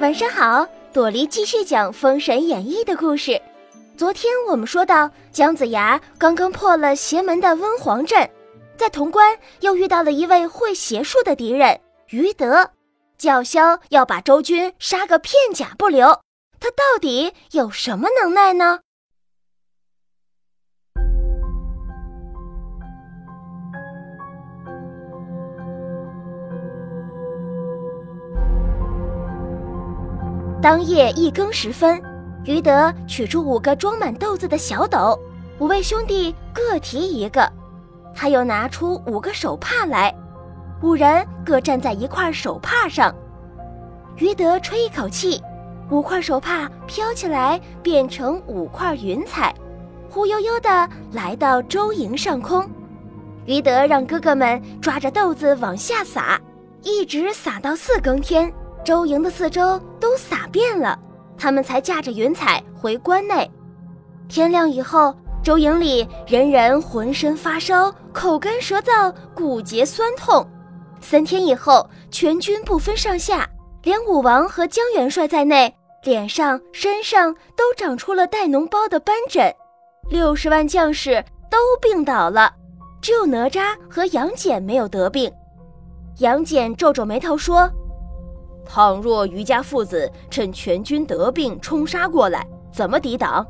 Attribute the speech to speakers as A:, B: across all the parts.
A: 晚上好，朵梨继续讲《封神演义》的故事。昨天我们说到，姜子牙刚刚破了邪门的温黄阵，在潼关又遇到了一位会邪术的敌人于德，叫嚣要把周军杀个片甲不留。他到底有什么能耐呢？当夜一更时分，于德取出五个装满豆子的小斗，五位兄弟各提一个。他又拿出五个手帕来，五人各站在一块手帕上。于德吹一口气，五块手帕飘起来，变成五块云彩，忽悠悠地来到周营上空。于德让哥哥们抓着豆子往下撒，一直撒到四更天。周营的四周都撒遍了，他们才驾着云彩回关内。天亮以后，周营里人人浑身发烧，口干舌燥，骨节酸痛。三天以后，全军不分上下，连武王和姜元帅在内，脸上、身上都长出了带脓包的斑疹。六十万将士都病倒了，只有哪吒和杨戬没有得病。杨戬皱皱眉头说。
B: 倘若余家父子趁全军得病冲杀过来，怎么抵挡？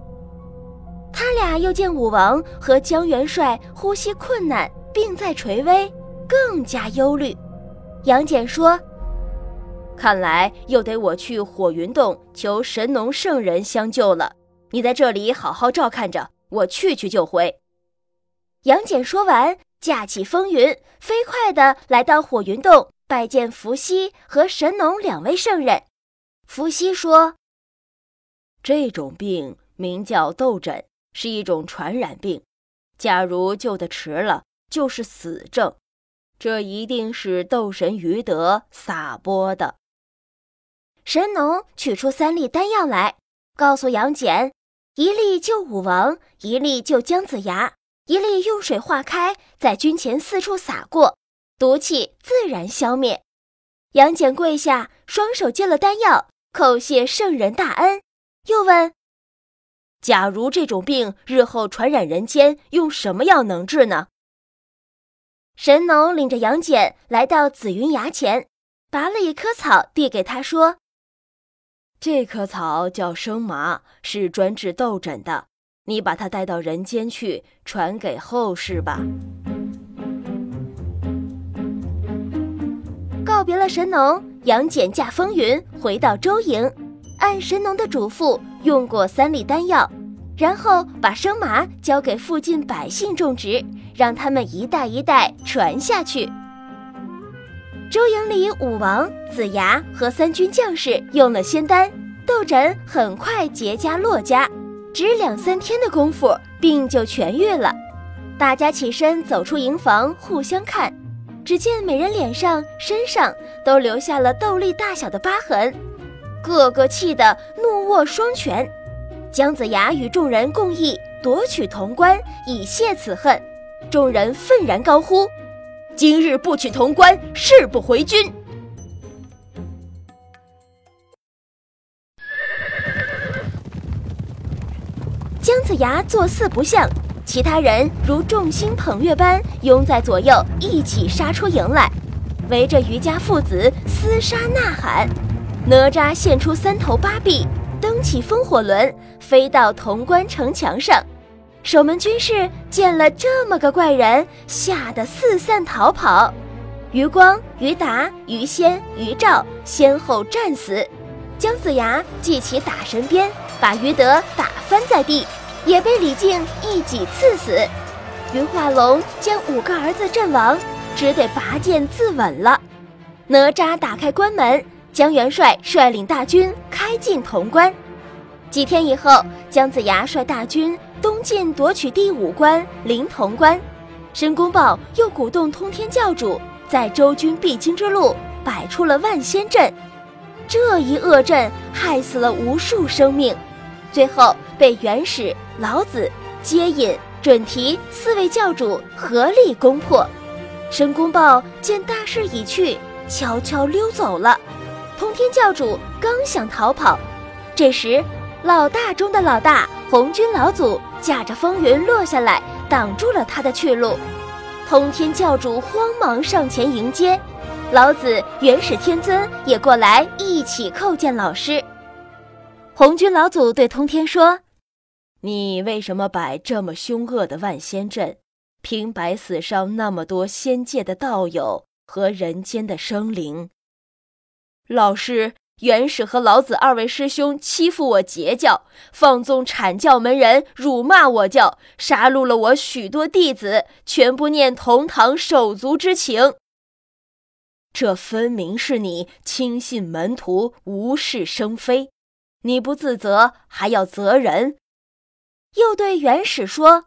A: 他俩又见武王和姜元帅呼吸困难，病在垂危，更加忧虑。杨戬说：“
B: 看来又得我去火云洞求神农圣人相救了。你在这里好好照看着，我去去就回。”
A: 杨戬说完，驾起风云，飞快地来到火云洞。拜见伏羲和神农两位圣人。伏羲说：“
B: 这种病名叫痘疹，是一种传染病。假如救得迟了，就是死症。这一定是斗神于德撒播的。”
A: 神农取出三粒丹药来，告诉杨戬：“一粒救武王，一粒救姜子牙，一粒用水化开，在军前四处撒过。”毒气自然消灭。杨戬跪下，双手接了丹药，叩谢圣人大恩，又问：“
B: 假如这种病日后传染人间，用什么药能治呢？”
A: 神农领着杨戬来到紫云崖前，拔了一棵草递给他，说：“
B: 这棵草叫生麻，是专治痘疹的。你把它带到人间去，传给后世吧。”
A: 告别了神农，杨戬驾风云回到周营，按神农的嘱咐用过三粒丹药，然后把生麻交给附近百姓种植，让他们一代一代传下去。周营里，武王、子牙和三军将士用了仙丹，斗疹很快结痂落痂，只两三天的功夫，病就痊愈了。大家起身走出营房，互相看。只见每人脸上、身上都留下了豆粒大小的疤痕，个个气得怒握双拳。姜子牙与众人共议夺取潼关，以泄此恨。众人愤然高呼：“今日不取潼关，誓不回军！”姜子牙做四不像。其他人如众星捧月般拥在左右，一起杀出营来，围着余家父子厮杀呐喊。哪吒现出三头八臂，蹬起风火轮，飞到潼关城墙上。守门军士见了这么个怪人，吓得四散逃跑。余光、余达、余仙、余兆先后战死。姜子牙系起打神鞭，把余德打翻在地。也被李靖一戟刺死，云化龙将五个儿子阵亡，只得拔剑自刎了。哪吒打开关门，姜元帅率领大军开进潼关。几天以后，姜子牙率大军东进夺取第五关临潼关。申公豹又鼓动通天教主，在周军必经之路摆出了万仙阵，这一恶阵害死了无数生命，最后被元始。老子、接引、准提四位教主合力攻破。申公豹见大势已去，悄悄溜走了。通天教主刚想逃跑，这时老大中的老大红军老祖驾着风云落下来，挡住了他的去路。通天教主慌忙上前迎接，老子元始天尊也过来一起叩见老师。红军老祖对通天说：“
B: 你为什么摆这么凶恶的万仙阵，平白死伤那么多仙界的道友和人间的生灵？”
C: 老师，元始和老子二位师兄欺负我截教，放纵阐教门人辱骂我教，杀戮了我许多弟子，全不念同堂手足之情。
B: 这分明是你轻信门徒，无事生非。你不自责，还要责人。
A: 又对元始说：“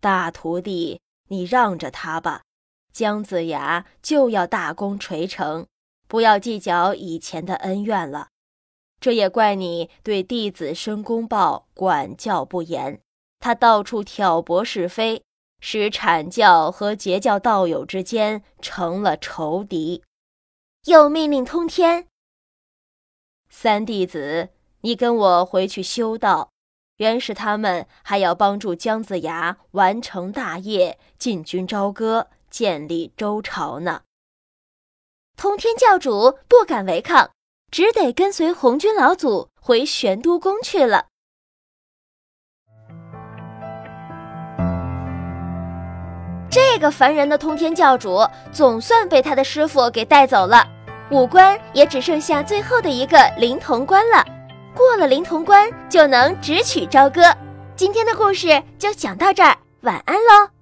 B: 大徒弟，你让着他吧，姜子牙就要大功垂成。”不要计较以前的恩怨了，这也怪你对弟子申公豹管教不严，他到处挑拨是非，使阐教和截教道友之间成了仇敌。
A: 又命令通天
B: 三弟子，你跟我回去修道，原始他们还要帮助姜子牙完成大业，进军朝歌，建立周朝呢。
A: 通天教主不敢违抗，只得跟随红军老祖回玄都宫去了。这个烦人的通天教主总算被他的师傅给带走了，五关也只剩下最后的一个灵潼关了。过了灵潼关，就能直取朝歌。今天的故事就讲到这儿，晚安喽。